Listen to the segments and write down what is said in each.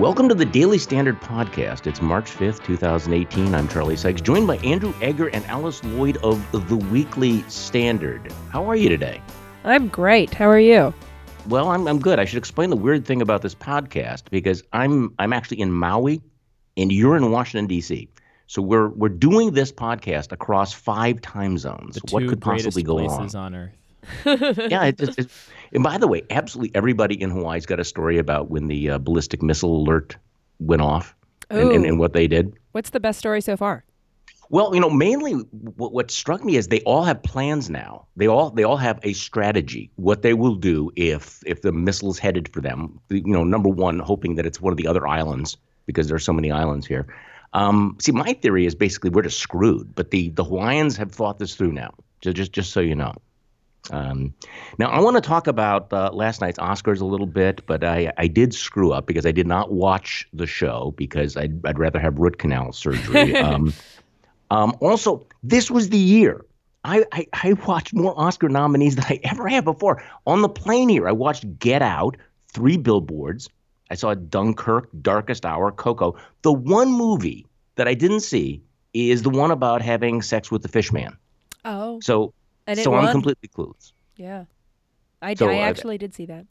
Welcome to the Daily Standard Podcast. It's March 5th, 2018. I'm Charlie Sykes, joined by Andrew Egger and Alice Lloyd of the Weekly Standard. How are you today? I'm great. How are you? Well, I'm, I'm good. I should explain the weird thing about this podcast because I'm I'm actually in Maui and you're in Washington D.C. So we're we're doing this podcast across five time zones. The what could possibly go places wrong? on Earth. yeah, it, it, it- and by the way, absolutely everybody in Hawaii's got a story about when the uh, ballistic missile alert went off and, and, and what they did. What's the best story so far? Well, you know, mainly what, what struck me is they all have plans now. They all they all have a strategy. What they will do if if the missile's headed for them. You know, number one, hoping that it's one of the other islands because there are so many islands here. Um, see, my theory is basically we're just screwed. But the the Hawaiians have thought this through now. Just just just so you know. Um, now, I want to talk about uh, last night's Oscars a little bit, but I, I did screw up because I did not watch the show because I'd, I'd rather have root canal surgery. um, um, also, this was the year. I, I, I watched more Oscar nominees than I ever have before. On the plane here, I watched Get Out, Three Billboards. I saw Dunkirk, Darkest Hour, Coco. The one movie that I didn't see is the one about having sex with the fish man. Oh, So, and it so I'm completely clueless. yeah. I, So, I uh, actually did see that.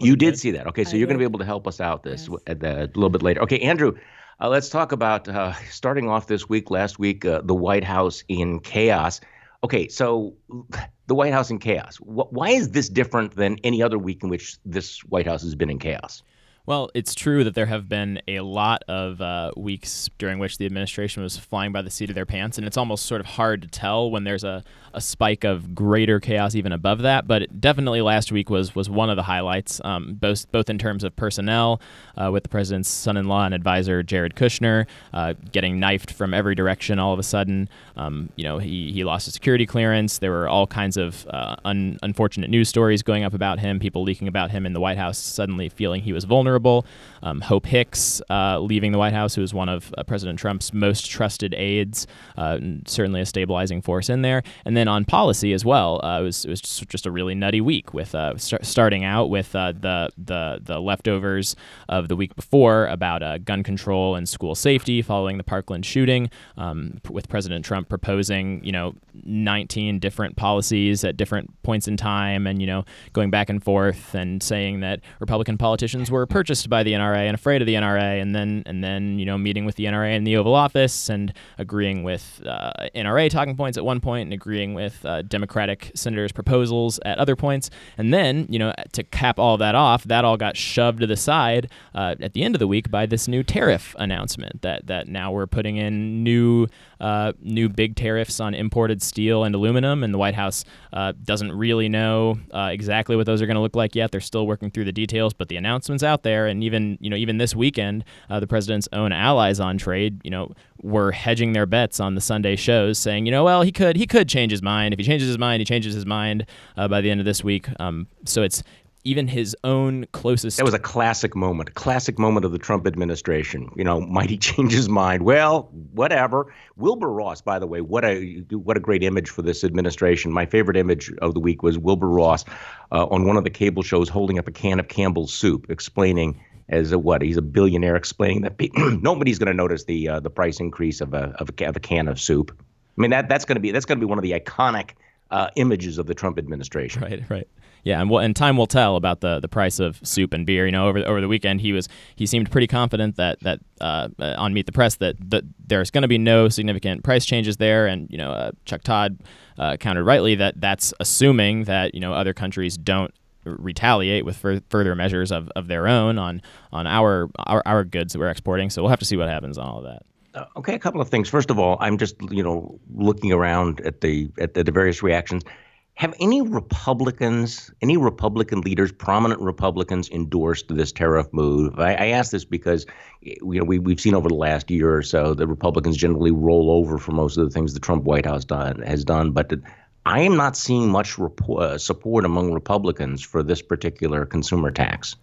You did see that. Okay, so I you're going to be able to help us out this Yes. at the, a little bit later. Okay, Andrew, uh, let's talk about uh, starting off this week. Last week, uh, the White House in chaos. Okay, so the White House in chaos. Wh- why is this different than any other week in which this White House has been in chaos? Well, it's true that there have been a lot of uh, weeks during which the administration was flying by the seat of their pants, and it's almost sort of hard to tell when there's a, a spike of greater chaos even above that. But definitely last week was was one of the highlights, um, both both in terms of personnel, uh, with the president's son-in-law and advisor Jared Kushner uh, getting knifed from every direction all of a sudden. Um, you know, he he lost his security clearance. There were all kinds of uh, un- unfortunate news stories going up about him, people leaking about him in the White House, suddenly feeling he was vulnerable. Um, Hope Hicks uh, leaving the White House, who was one of uh, President Trump's most trusted aides, uh, certainly a stabilizing force in there. And then on policy as well, uh, it was it was just, just a really nutty week with uh, start, starting out with the the the leftovers of the week before about gun control and school safety following the Parkland shooting, um, p- with President Trump proposing you know 19 different policies at different points in time, and you know going back and forth and saying that Republican politicians were purchased by the NRA and afraid of the NRA, and then and then you know meeting with the NRA in the Oval Office and agreeing with uh, NRA talking points at one point and agreeing with uh, Democratic senators' proposals at other points, and then you know to cap all that off, that all got shoved to the side uh, at the end of the week by this new tariff announcement that that now we're putting in new uh, new big tariffs on imported steel and aluminum, and the White House uh, doesn't really know uh, exactly what those are going to look like yet. They're still working through the details, but the announcement's out there, and even you know even this weekend, uh, the president's own allies on trade, you know, were hedging their bets on the Sunday shows, saying, you know, well he could he could change his mind. If he changes his mind, he changes his mind uh, by the end of this week. Um, so it's even his own closest That was a classic moment, a classic moment of the Trump administration. You know, might he change his mind? Well, whatever. Wilbur Ross, by the way, what a what a great image for this administration. My favorite image of the week was Wilbur Ross uh, on one of the cable shows holding up a can of Campbell's soup, explaining as a what he's a billionaire, explaining that pe- nobody's going to notice the uh, the price increase of a, of a of a can of soup. I mean that that's going to be that's going to be one of the iconic uh, images of the Trump administration. Right, right. Yeah, and, and time will tell about the, the price of soup and beer. You know, over over the weekend, he was he seemed pretty confident that that uh, uh, on Meet the Press that, that there's going to be no significant price changes there. And you know, uh, Chuck Todd uh, countered rightly that that's assuming that you know other countries don't retaliate with fur- further measures of, of their own on on our, our our goods that we're exporting. So we'll have to see what happens on all of that. Uh, okay, a couple of things. First of all, I'm just you know looking around at the at the, the various reactions. Have any Republicans, any Republican leaders, prominent Republicans, endorsed this tariff move? I, I ask this because you know we we've seen over the last year or so that Republicans generally roll over for most of the things the Trump White House done has done, but. I am not seeing much repo- uh, support among Republicans for this particular consumer tax.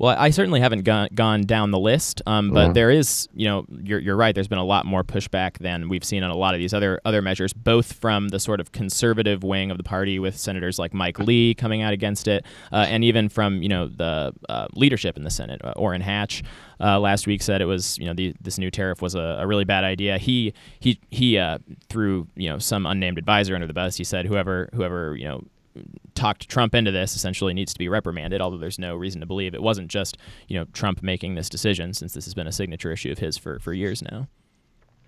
Well, I certainly haven't gone, gone down the list, um, but Mhm. there is, you know, you're, you're right. There's been a lot more pushback than we've seen on a lot of these other other measures, both from the sort of conservative wing of the party, with senators like Mike Lee coming out against it, uh, and even from you know the uh, leadership in the Senate. Uh, Orrin Hatch uh, last week said it was, you know, the, this new tariff was a, a really bad idea. He he he uh, threw you know some unnamed advisor under the bus. He said whoever whoever you know talked Trump into this essentially needs to be reprimanded, although there's no reason to believe it wasn't just, you know, Trump making this decision since this has been a signature issue of his for, for years now.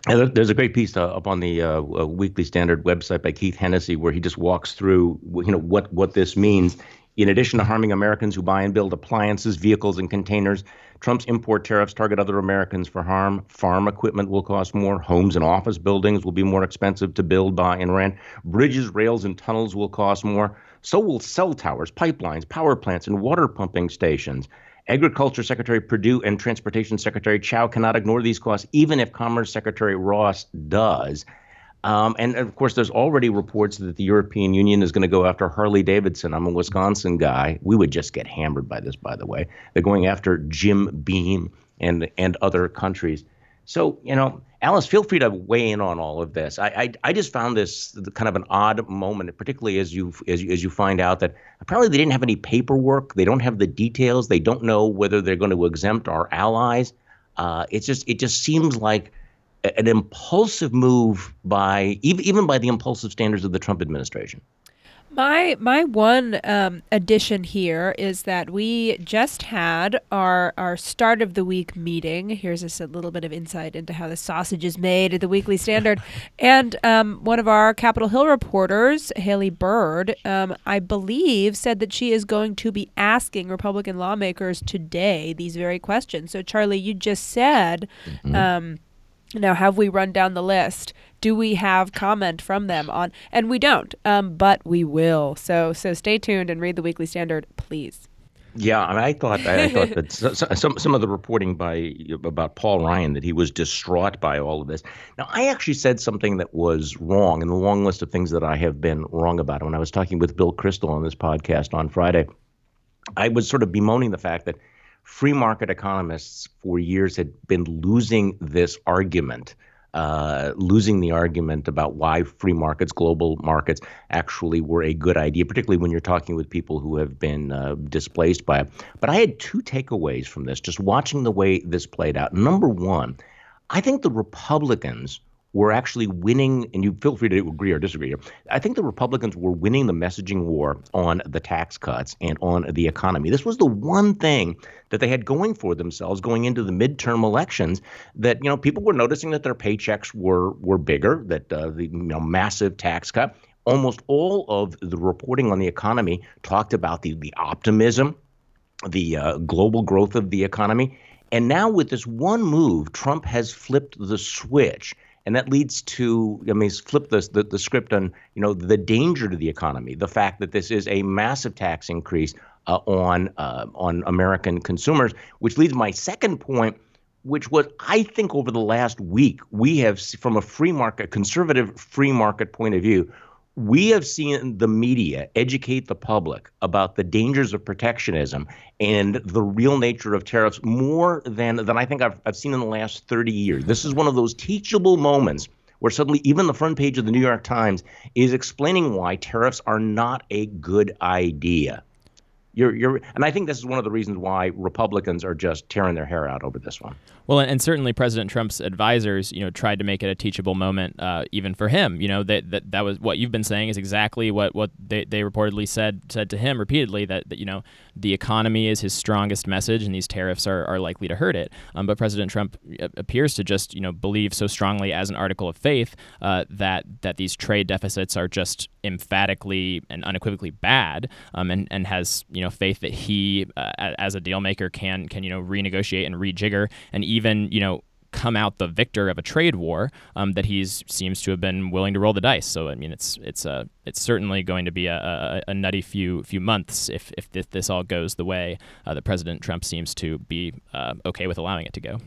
There's a great piece uh, up on the uh, uh, Weekly Standard website by Keith Hennessy where he just walks through, you know, what what this means. In addition to harming Americans who buy and build appliances, vehicles, and containers, Trump's import tariffs target other Americans for harm. Farm equipment will cost more. Homes and office buildings will be more expensive to build, buy, and rent. Bridges, rails, and tunnels will cost more. So will cell towers, pipelines, power plants, and water pumping stations. Agriculture Secretary Perdue and Transportation Secretary Chao cannot ignore these costs, even if Commerce Secretary Ross does. Um, and of course, there's already reports that the European Union is going to go after Harley Davidson. I'm a Wisconsin guy. We would just get hammered by this, by the way. They're going after Jim Beam and and other countries. So you know, Alice, feel free to weigh in on all of this. I I, I just found this kind of an odd moment, particularly as you as as you find out that apparently they didn't have any paperwork. They don't have the details. They don't know whether they're going to exempt our allies. Uh, it's just it just seems like an impulsive move by even even by the impulsive standards of the Trump administration. My my one um, addition here is that we just had our our start of the week meeting. Here's just a little bit of insight into how the sausage is made at the Weekly Standard, and um, one of our Capitol Hill reporters, Haley Byrd, um, I believe, said that she is going to be asking Republican lawmakers today these very questions. So, Charlie, you just said. Um, now, have we run down the list? Do we have comment from them on? And we don't, um, but we will. So, so stay tuned and read the Weekly Standard, please. Yeah, I, I thought I thought that so- so- some some of the reporting by about Paul Ryan that he was distraught by all of this. Now, I actually said something that was wrong in the long list of things that I have been wrong about. When I was talking with Bill Kristol on this podcast on Friday, I was sort of bemoaning the fact that free market economists for years had been losing this argument, uh, losing the argument about why free markets, global markets, actually were a good idea, particularly when you're talking with people who have been uh, displaced by it. But I had two takeaways from this, just watching the way this played out. Number one, I think the Republicans were actually winning, and you feel free to agree or disagree here. I think the Republicans were winning the messaging war on the tax cuts and on the economy. This was the one thing that they had going for themselves going into the midterm elections. That you know people were noticing that their paychecks were were bigger, that uh, the you know, massive tax cut. Almost all of the reporting on the economy talked about the the optimism the uh, global growth of the economy. And now, with this one move, Trump has flipped the switch. And that leads to, I mean, flip the, the script on, you know, the danger to the economy, the fact that this is a massive tax increase uh, on uh, on American consumers, which leads my second point, which was I think over the last week we have, from a free market, conservative free market point of view, we have seen the media educate the public about the dangers of protectionism and the real nature of tariffs more than than I think I've, I've seen in the last 30 years. This is one of those teachable moments where suddenly even the front page of the New York Times is explaining why tariffs are not a good idea. You're, you're, and I think this is one of the reasons why Republicans are just tearing their hair out over this one. Well, and, certainly President Trump's advisors, you know, tried to make it a teachable moment, uh, even for him. You know that, that that was what you've been saying is exactly what, what they, they reportedly said said to him repeatedly that, that you know the economy is his strongest message and these tariffs are, are likely to hurt it. Um, but President Trump appears to just you know believe so strongly as an article of faith uh, that that these trade deficits are just emphatically and unequivocally bad, um, and and has you know faith that he uh, as a deal maker can can you know renegotiate and rejigger and even you know come out the victor of a trade war um, that he's seems to have been willing to roll the dice. So I mean, it's it's uh, it's certainly going to be a, a, a nutty few few months if if this, this all goes the way uh, that President Trump seems to be uh, okay with allowing it to go.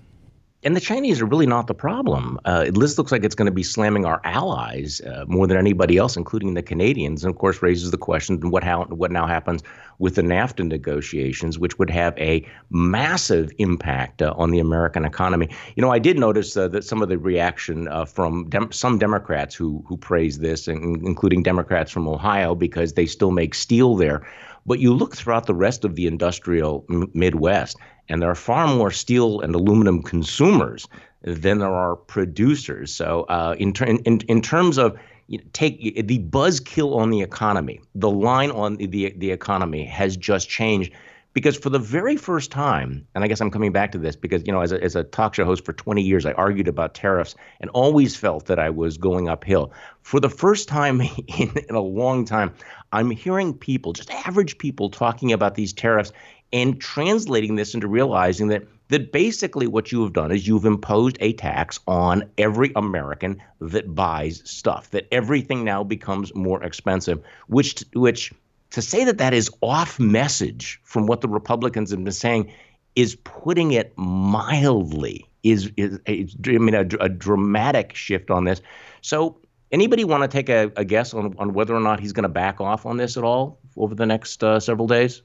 And the Chinese are really not the problem. Uh, this looks like it's going to be slamming our allies uh, more than anybody else, including the Canadians. And of course, raises the question: what how what now happens with the NAFTA negotiations, which would have a massive impact uh, on the American economy. You know, I did notice uh, that some of the reaction uh, from dem- some Democrats who who praise this, and, including Democrats from Ohio, because they still make steel there. But you look throughout the rest of the industrial Midwest, and there are far more steel and aluminum consumers than there are producers. So, uh, in, ter- in, in terms of you know, take the buzzkill on the economy, the line on the, the economy has just changed because for the very first time, and I guess I'm coming back to this because, you know, as a, as a talk show host for 20 years, I argued about tariffs and always felt that I was going uphill. For the first time in, in a long time, I'm hearing people, just average people, talking about these tariffs and translating this into realizing that that basically what you have done is you've imposed a tax on every American that buys stuff. That everything now becomes more expensive, which which to say that that is off message from what the Republicans have been saying is putting it mildly. Is is, is I mean a, a dramatic shift on this. So anybody want to take a, a, guess on, on whether or not he's going to back off on this at all over the next uh, several days?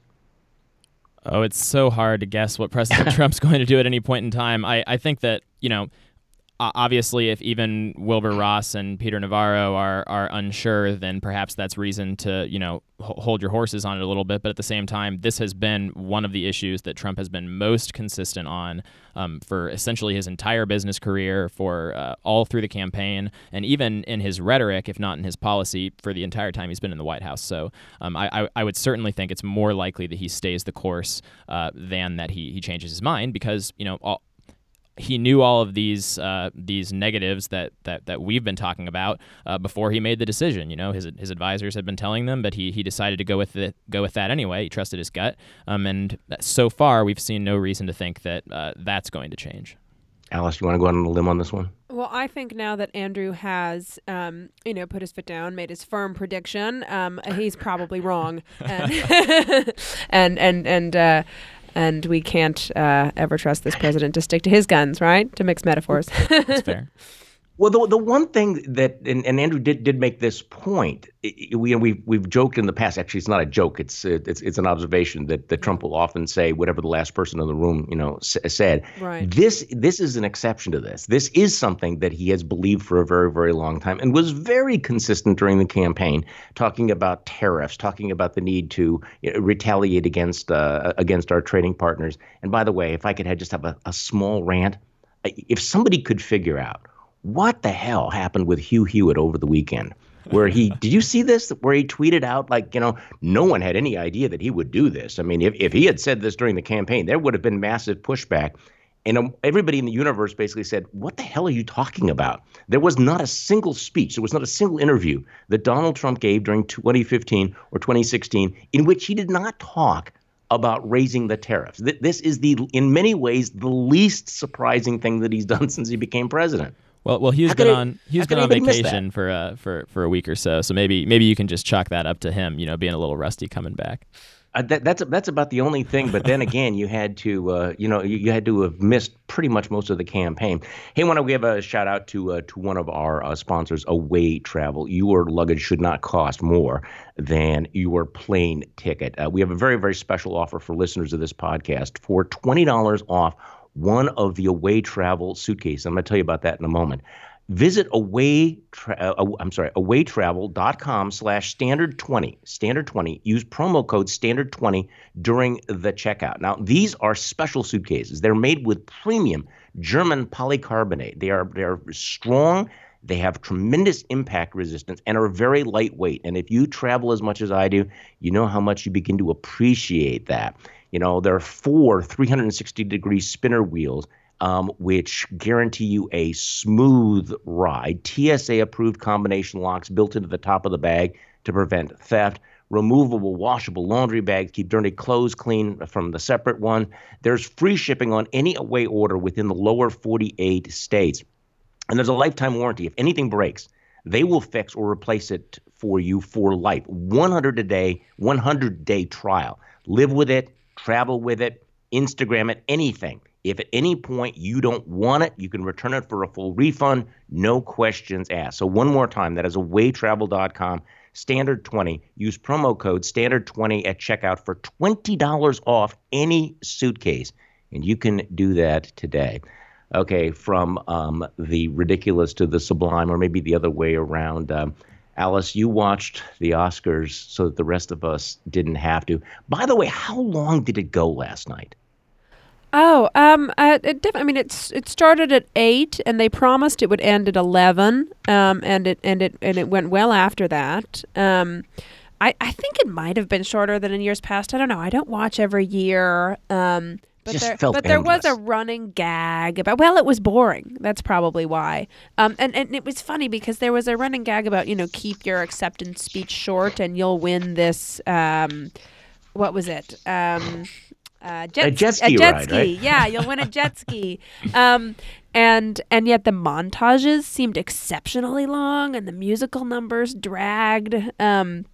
Oh, it's so hard to guess what President Trump's going to do at any point in time. I, I think that, you know, obviously, if even Wilbur Ross and Peter Navarro are are unsure, then perhaps that's reason to you know hold your horses on it a little bit. But at the same time, this has been one of the issues that Trump has been most consistent on um, for essentially his entire business career, for uh, all through the campaign, and even in his rhetoric, if not in his policy, for the entire time he's been in the White House. So um, I, I, I, would certainly think it's more likely that he stays the course uh, than that he, he changes his mind because you know all, he knew all of these uh, these negatives that, that that we've been talking about uh, before he made the decision. You know, his his advisors had been telling them, but he he decided to go with it, go with that anyway. He trusted his gut, um, and so far we've seen no reason to think that uh, that's going to change. Alice, you want to go on a limb on this one? Well, I think now that Andrew has, um, you know, put his foot down, made his firm prediction, um, he's probably wrong, and and and, and uh, and we can't uh, ever trust this president to stick to his guns, right? To mix metaphors. That's fair. Well, the, the one thing that and, and Andrew did did make this point. We we we've joked in the past. Actually, it's not a joke. It's it's it's an observation that, that Trump will often say whatever the last person in the room you know said. Right. This this is an exception to this. This is something that he has believed for a very very long time and was very consistent during the campaign, talking about tariffs, talking about the need to you know, retaliate against uh, against our trading partners. And by the way, if I could have just have a, a small rant, if somebody could figure out what the hell happened with Hugh Hewitt over the weekend? Where he did you see this? Where he tweeted out like you know no one had any idea that he would do this. I mean, if if he had said this during the campaign, there would have been massive pushback. And um, everybody in the universe basically said, What the hell are you talking about? There was not a single speech, there was not a single interview that Donald Trump gave during 2015 or 2016 in which he did not talk about raising the tariffs. This is the, in many ways, the least surprising thing that he's done since he became president. Well, well, he's been on he's been on vacation for uh, for for a week or so. So maybe maybe you can just chalk that up to him. You know, being a little rusty coming back. Uh, that, that's that's about the only thing. But then again, you had to uh, you know you, you, had to have missed pretty much most of the campaign. Hey, want to give a shout out to uh, to one of our uh, sponsors, Away Travel. Your luggage should not cost more than your plane ticket. Uh, we have a very very special offer for listeners of this podcast for twenty dollars off one of the away travel suitcases. I'm going to tell you about that in a moment. Visit away, tra- uh, I'm sorry, awaytravel.com slash standard 20, standard 20. Use promo code standard 20 during the checkout. Now, these are special suitcases. They're made with premium German polycarbonate. They are, they are strong. They have tremendous impact resistance and are very lightweight. And if you travel as much as I do, you know how much you begin to appreciate that. You know, there are four 360 degree spinner wheels, um, which guarantee you a smooth ride. TSA approved combination locks built into the top of the bag to prevent theft. Removable, washable laundry bags keep dirty clothes clean from the separate one. There's free shipping on any away order within the lower 48 states. And there's a lifetime warranty. If anything breaks, they will fix or replace it for you for life. 100 a day, 100 day trial. Live with it, travel with it, Instagram it, anything. If at any point you don't want it, you can return it for a full refund, no questions asked. So one more time, that is awaytravel.com, standard 20. Use promo code standard 20 at checkout for $20 off any suitcase. And you can do that today. Okay, from um, the ridiculous to the sublime, or maybe the other way around. Um, Alice, you watched the Oscars so that the rest of us didn't have to. By the way, how long did it go last night? Oh, um, uh, it I mean, it's it started at eight, and they promised it would end at eleven, um, and it and it and it went well after that. Um, I I think it might have been shorter than in years past. I don't know. I don't watch every year. Um, but Just there, felt but there was a running gag about. Well, it was boring. That's probably why. Um, and and it was funny because there was a running gag about you know keep your acceptance speech short, and you'll win this. Um, what was it? Um, uh, jet, A jet a ski jet ride, ski. right? Yeah, you'll win a jet ski. Um, and and yet the montages seemed exceptionally long, and the musical numbers dragged. Um,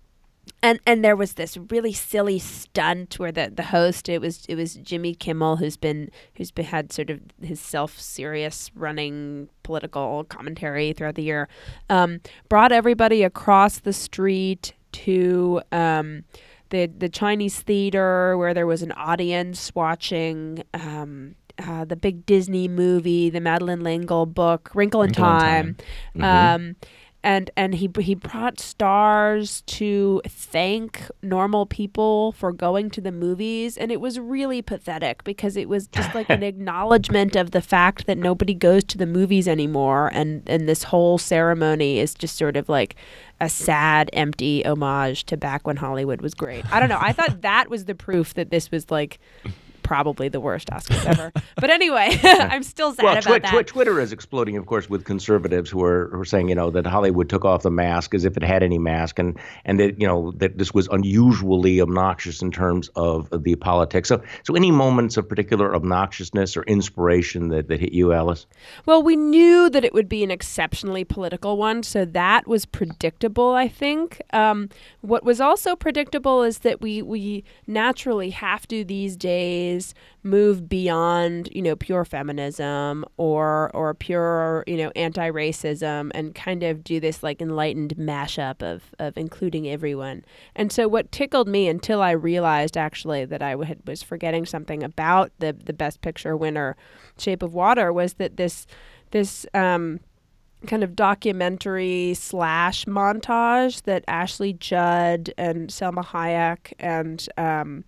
and and there was this really silly stunt where the, the host it was it was Jimmy Kimmel who's been who's been had sort of his self serious running political commentary throughout the year um, brought everybody across the street to um, the the Chinese theater where there was an audience watching um, uh, the big Disney movie, the Madeleine L'Engle book, Wrinkle in Wrinkle in Time. Mhm. And and he he brought stars to thank normal people for going to the movies and it was really pathetic because it was just like an acknowledgement of the fact that nobody goes to the movies anymore and and this whole ceremony is just sort of like a sad empty homage to back when Hollywood was great. I don't know. I thought that was the proof that this was like probably the worst Oscars ever. But anyway, I'm still sad Well, about twi- that. twi- Twitter is exploding, of course, with conservatives who are, who are saying, you know, that Hollywood took off the mask as if it had any mask, and and that you know that this was unusually obnoxious in terms of the politics. So, so any moments of particular obnoxiousness or inspiration that, that hit you, Alice? Well, we knew that it would be an exceptionally political one, so that was predictable, I think. Um, what was also predictable is that we, we naturally have to these days move beyond, you know, pure feminism or or pure, you know, anti-racism and kind of do this like enlightened mashup of, of including everyone. And so what tickled me until I realized actually that I had, was forgetting something about the the best picture winner Shape of Water was that this this um, kind of documentary slash montage that Ashley Judd and Salma Hayek and um,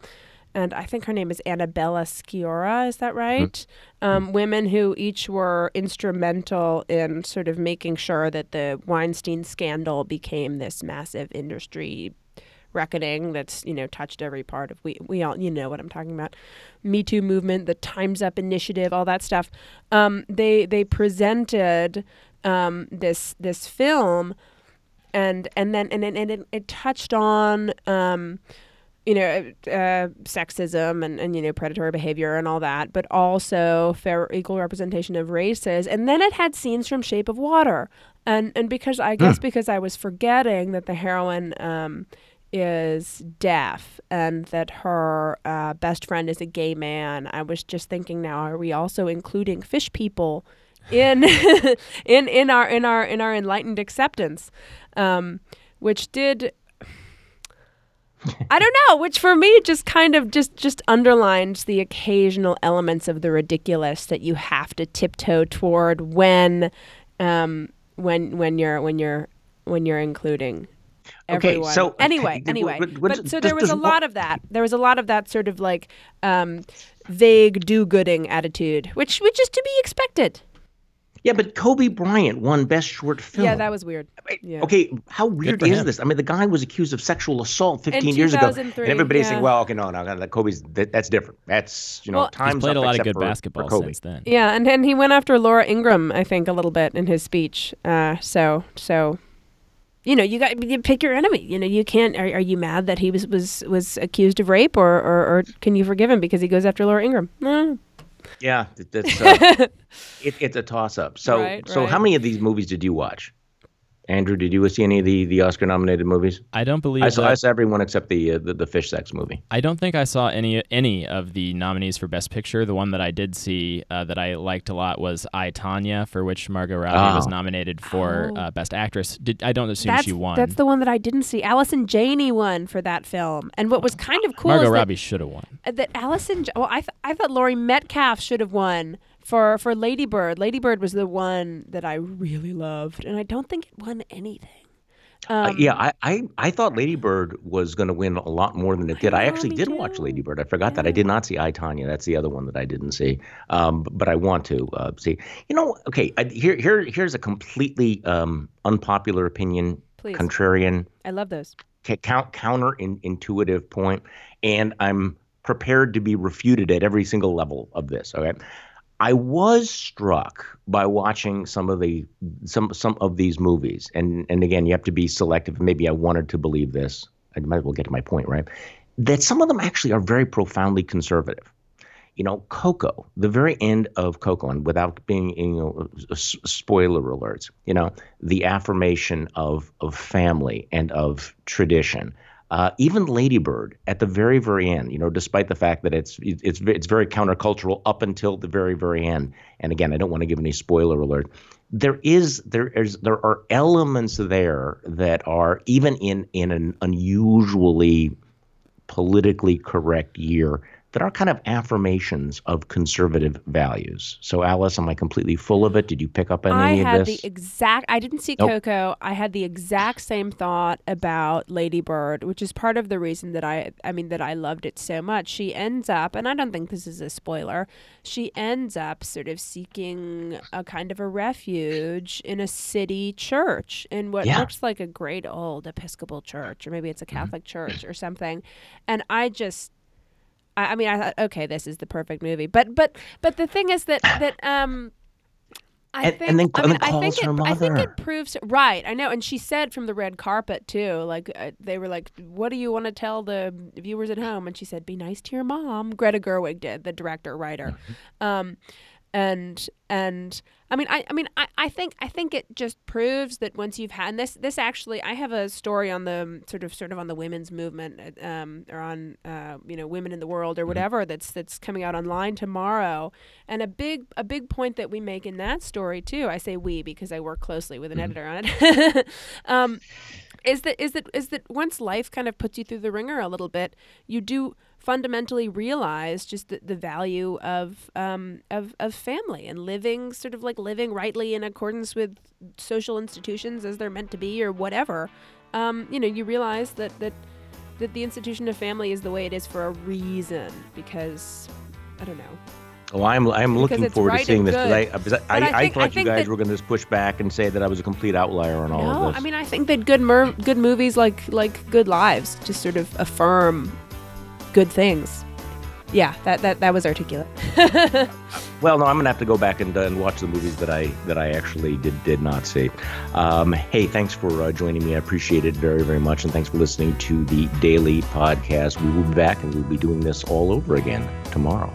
and I think her name is Annabella Sciorra. Is that right? Um, women who each were instrumental in sort of making sure that the Weinstein scandal became this massive industry reckoning that's you know touched every part of we we all you know what I'm talking about Me Too movement the Times Up initiative all that stuff um, they they presented um, this this film and and then and, then and it, it touched on um, you know uh, sexism and, and you know predatory behavior and all that but also fair equal representation of races and then it had scenes from Shape of Water and and because I guess because I was forgetting that the heroine um, is deaf and that her uh, best friend is a gay man. I was just thinking now, are we also including fish people in in in our in our in our enlightened acceptance, um, which did. I don't know, which for me just kind of just just underlines the occasional elements of the ridiculous that you have to tiptoe toward when um, when when you're when you're when you're including Okay, everyone. so- anyway, okay, anyway, what- what- but so there was a lot of that. There was a lot of that sort of like um, vague do-gooding attitude, which which is to be expected. Yeah, but Kobe Bryant won Best Short Film. Yeah, that was weird. Yeah. Okay, how weird is him. this? I mean, the guy was accused of sexual assault 15 years ago, and everybody's yeah. saying, "Well, okay, no, no, no, Kobe's that, that's different. That's you know, Well- He's times played up a lot of good for- for basketball Kobe. since then. Yeah, and and he went after Laura Ingraham, I think, a little bit in his speech. Uh, so so, you know, you got you pick your enemy. You know, you can't. Are, are you mad that he was was was accused of rape, or, or or can you forgive him because he goes after Laura Ingraham? No. Yeah, that's uh, it, it's a toss up. So, Right, so how many of these movies did you watch? Andrew, did you see any of the, the Oscar nominated movies? I don't believe I saw, that- I saw everyone except the, uh, the the fish sex movie. I don't think I saw any any of the nominees for Best Picture. The one that I did see uh, that I liked a lot was I Tonya, for which Margot Robbie was Oh. nominated for Oh. uh, Best Actress. Did, I don't assume That's, she won. that's the one that I didn't see. Allison Janney won for that film. And what was kind of cool Margot is that- Robbie should have won. uh, that Allison. Well, I th- I thought Laurie Metcalf should have won for for Lady Bird. Lady Bird was the one that I really loved, and I don't think it won anything. Uh, Um, yeah, I, I, I thought Lady Bird was going to win a lot more than it did. I, know, actually did too. watch Lady Bird. I forgot that. I did not see I, Tonya. That's the other one that I didn't see. Um, b- but I want to uh, see. You know, okay, I, here, here, here's a completely um, unpopular opinion, Please. contrarian, I love those. count, counter in, intuitive point, and I'm prepared to be refuted at every single level of this. Okay. I was struck by watching some of the some some of these movies, and and again, you have to be selective. Maybe I wanted to believe this. I might as well get to my point, right? That some of them actually are very profoundly conservative. You know, Coco, the very end of Coco, and without being, you know, spoiler alerts, you know, the affirmation of of family and of tradition. Uh, even Lady Bird at the very, very end, you know, despite the fact that it's it's it's very countercultural up until the very, very end. And again, I don't want to give any spoiler alert. There is there is there are elements there that are even in in an unusually politically correct year that are kind of affirmations of conservative values. So, Alice, am I completely full of it? Did you pick up on any of this? I had the exact. I didn't see Nope. Coco. I had the exact same thought about Lady Bird, which is part of the reason that I. I mean that I loved it so much. She ends up, and I don't think this is a spoiler. She ends up sort of seeking a kind of a refuge in a city church in what Yeah. looks like a great old Episcopal church, or maybe it's a Mm-hmm. Catholic church or something. And I just I, I mean, I thought, okay, this is the perfect movie. But but but the thing is that that um. I And- think, and then- I mean, I think her it, I think it proves right. I know, and she said from the red carpet too. Like uh, they were like, "What do you want to tell the viewers at home?" And she said, "Be nice to your mom." Greta Gerwig did, the director writer, Mm-hmm. um, and and I mean, I I mean, I, I think I think it just proves that once you've had and this this actually, I have a story on the um, sort of sort of on the women's movement, uh, um, or on uh, you know women in the world or whatever that's that's coming out online tomorrow. And a big a big point that we make in that story too. I say we because I work closely with an editor on it. um, is that is that is that once life kind of puts you through the wringer a little bit, you do fundamentally realize just the, the value of um of, of family and living sort of like living rightly in accordance with social institutions as they're meant to be or whatever. Um, you know, you realize that that that the institution of family is the way it is for a reason because I don't know. Well, I'm I'm looking forward right to seeing this because I, I, I I, I think- I thought you guys that- were going to just push back and say that I was a complete outlier on all no, of this. I mean I think that good mer- good movies like like Good Lives just sort of affirm good things. Yeah, that that that was articulate. Well, no, I'm gonna have to go back and, uh, and watch the movies that I that I actually did did not see. Um, hey, thanks for uh, joining me. I appreciate it very very much, and thanks for listening to the daily podcast. We will be back, and we'll be doing this all over again tomorrow.